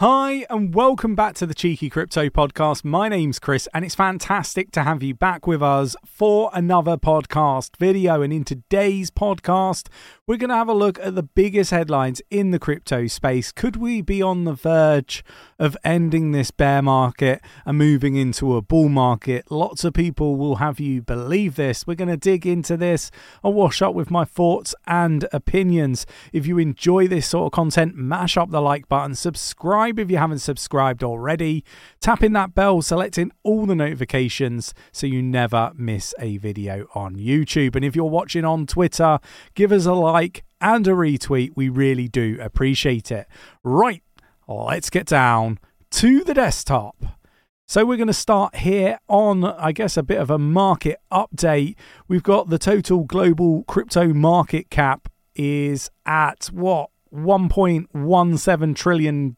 Hi, and welcome back to the Cheeky Crypto Podcast. My name's Chris, and it's fantastic to have you back with us for another podcast video. And in today's podcast, we're going to have a look at the biggest headlines in the crypto space. Could we be on the verge of ending this bear market and moving into a bull market? Lots of people will have you believe this. We're going to dig into this and wash up with my thoughts and opinions. If you enjoy this sort of content, mash up the like button, subscribe subscribe if you haven't subscribed already. Tapping that bell, selecting all the notifications so you never miss a video on YouTube. And if you're watching on Twitter, give us a like and a retweet. We really do appreciate it. Right, let's get down to the desktop. So we're going to start here on, I guess, a bit of a market update. We've got the total global crypto market cap is at what? $1.17 trillion,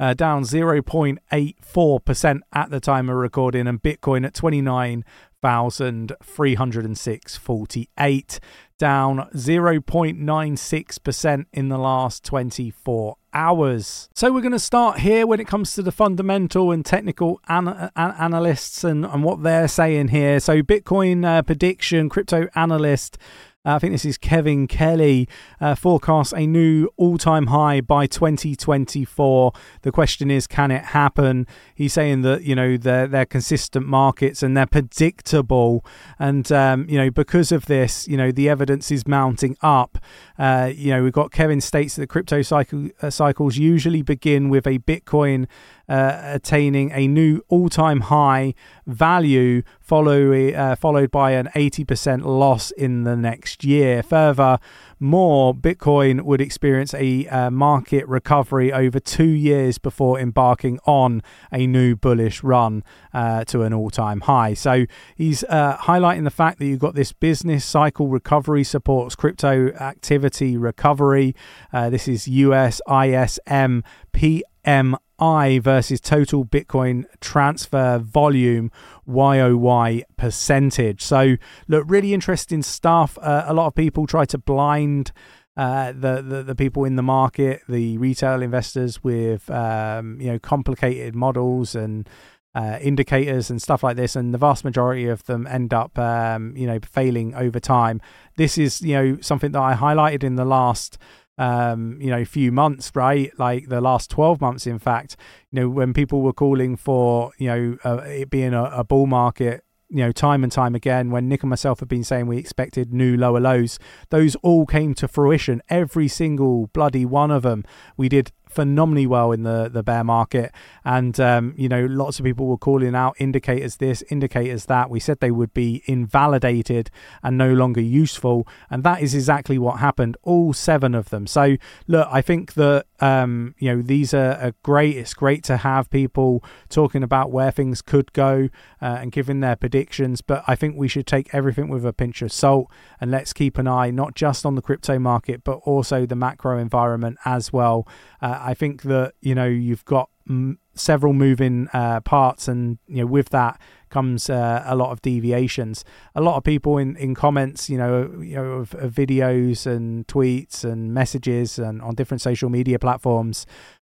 uh, down 0.84% at the time of recording, and Bitcoin at 29,306.48, down 0.96% in the last 24 hours. So we're going to start here when it comes to the fundamental and technical an- an- analysts and, and what they're saying here. So Bitcoin uh, prediction, crypto analyst I think this is Kevin Kelly, uh, forecasts a new all time high by 2024. The question is, can it happen? He's saying that, you know, they're, they're consistent markets and they're predictable. And, um, you know, because of this, you know, the evidence is mounting up. Uh, you know, we've got Kevin states that crypto cycle, uh, cycles usually begin with a Bitcoin uh, attaining a new all-time high value, follow, uh, followed by an 80% loss in the next year. Further, more, Bitcoin would experience a uh, market recovery over two years before embarking on a new bullish run uh, to an all time high. So he's uh, highlighting the fact that you've got this business cycle recovery supports crypto activity recovery. Uh, this is US ISM PMI versus total Bitcoin transfer volume YOY percentage. So, look, really interesting stuff. Uh, a lot of people try to blind uh, the, the, the people in the market, the retail investors, with um, you know complicated models and uh, indicators and stuff like this, and the vast majority of them end up um, you know failing over time. This is you know something that I highlighted in the last um, you know, few months, right? Like the last 12 months, in fact, you know, when people were calling for, you know, uh, it being a, a bull market you know, time and time again, when Nick and myself have been saying we expected new lower lows, those all came to fruition. Every single bloody one of them. We did phenomenally well in the the bear market. And um, you know lots of people were calling out indicators this indicators that. We said they would be invalidated and no longer useful. And that is exactly what happened all seven of them. So look i think that um, you know these are, are, great. It's great to have people talking about where things could go uh, and giving their predictions. But i think we should take everything with a pinch of salt and let's keep an eye not just on the crypto market but also the macro environment as well uh, I think that you know you've got m- several moving uh, parts, and you know with that comes uh, a lot of deviations. A lot of people in, in comments, you know, you know of, of videos and tweets and messages and on different social media platforms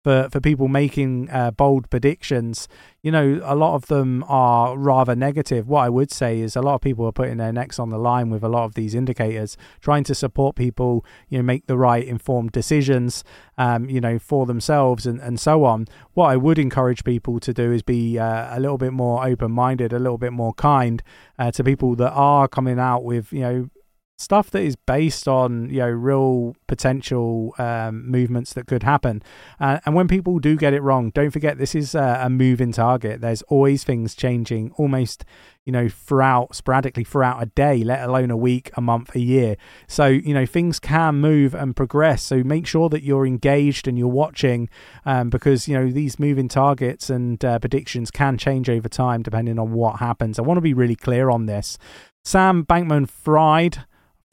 for for people making uh, bold predictions, you know, a lot of them are rather negative. What I would say is a lot of people are putting their necks on the line with a lot of these indicators, trying to support people, you know, make the right informed decisions, um, you know, for themselves and, and so on. What I would encourage people to do is be uh, a little bit more open minded, a little bit more kind uh, to people that are coming out with, you know, stuff that is based on you know real potential um, movements that could happen. Uh, and when people do get it wrong don't forget this is a, a moving target. There's always things changing almost you know throughout sporadically throughout a day let alone a week a month a year. So you know things can move and progress. So make sure that you're engaged and you're watching um, because you know these moving targets and uh, predictions can change over time depending on what happens. I want to be really clear on this. Sam bankman fried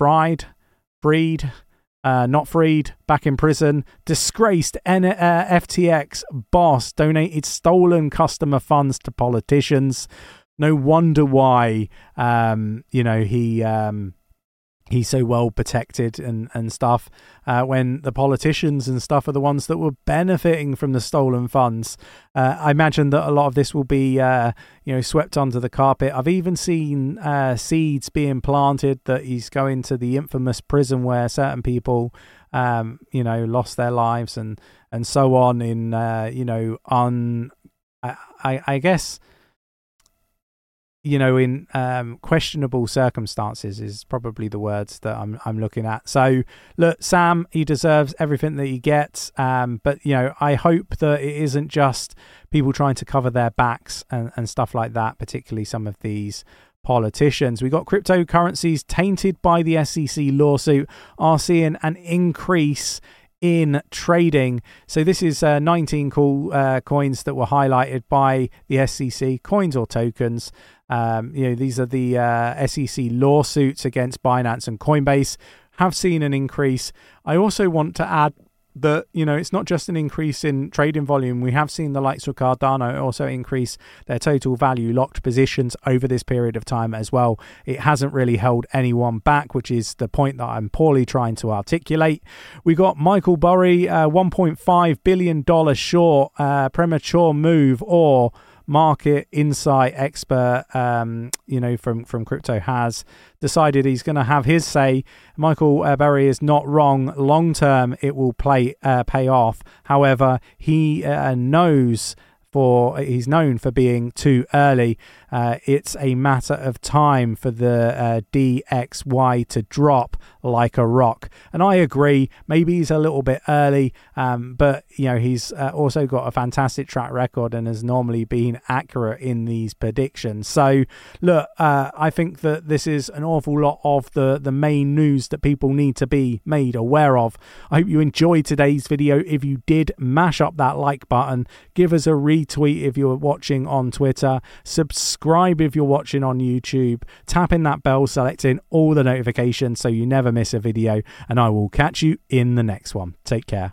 Fried, freed, uh, not freed, back in prison, disgraced N- uh, FTX boss, donated stolen customer funds to politicians. No wonder why, um, you know, he um, he's so well protected and and stuff uh, when the politicians and stuff are the ones that were benefiting from the stolen funds. Uh, i imagine that a lot of this will be uh, you know swept under the carpet. I've even seen uh, seeds being planted that he's going to the infamous prison where certain people um, you know lost their lives and and so on in uh, you know on I, I, I guess you know, in um, questionable circumstances is probably the words that I'm I'm looking at. So look, Sam, he deserves everything that he gets. Um, but you know, I hope that it isn't just people trying to cover their backs and, and stuff like that. Particularly some of these politicians. We got cryptocurrencies tainted by the SEC lawsuit are seeing an increase in trading. So this is uh, 19 cool uh, coins that were highlighted by the SEC, coins or tokens. Um, you know, these are the uh, SEC lawsuits against Binance and Coinbase have seen an increase. I also want to add that you know it's not just an increase in trading volume. We have seen the likes of Cardano also increase their total value locked positions over this period of time as well. It hasn't really held anyone back, which is the point that I'm poorly trying to articulate. We got Michael Burry, uh, 1.5 billion dollar short, uh, premature move or market insight expert, um, you know, from from crypto has decided he's going to have his say. Michael uh, Burry is not wrong. Long term, it will play uh, pay off. However, he uh, knows for he's known for being too early. Uh, it's a matter of time for the uh, DXY to drop like a rock. And I agree, maybe he's a little bit early, um, but you know he's uh, also got a fantastic track record and has normally been accurate in these predictions. So look, uh, I think that this is an awful lot of the the main news that people need to be made aware of. I hope you enjoyed today's video. If you did, mash up that like button, give us a retweet if you're watching on Twitter, subscribe if you're watching on YouTube, tap in that bell, selecting all the notifications so you never miss a video, and I will catch you in the next one. Take care.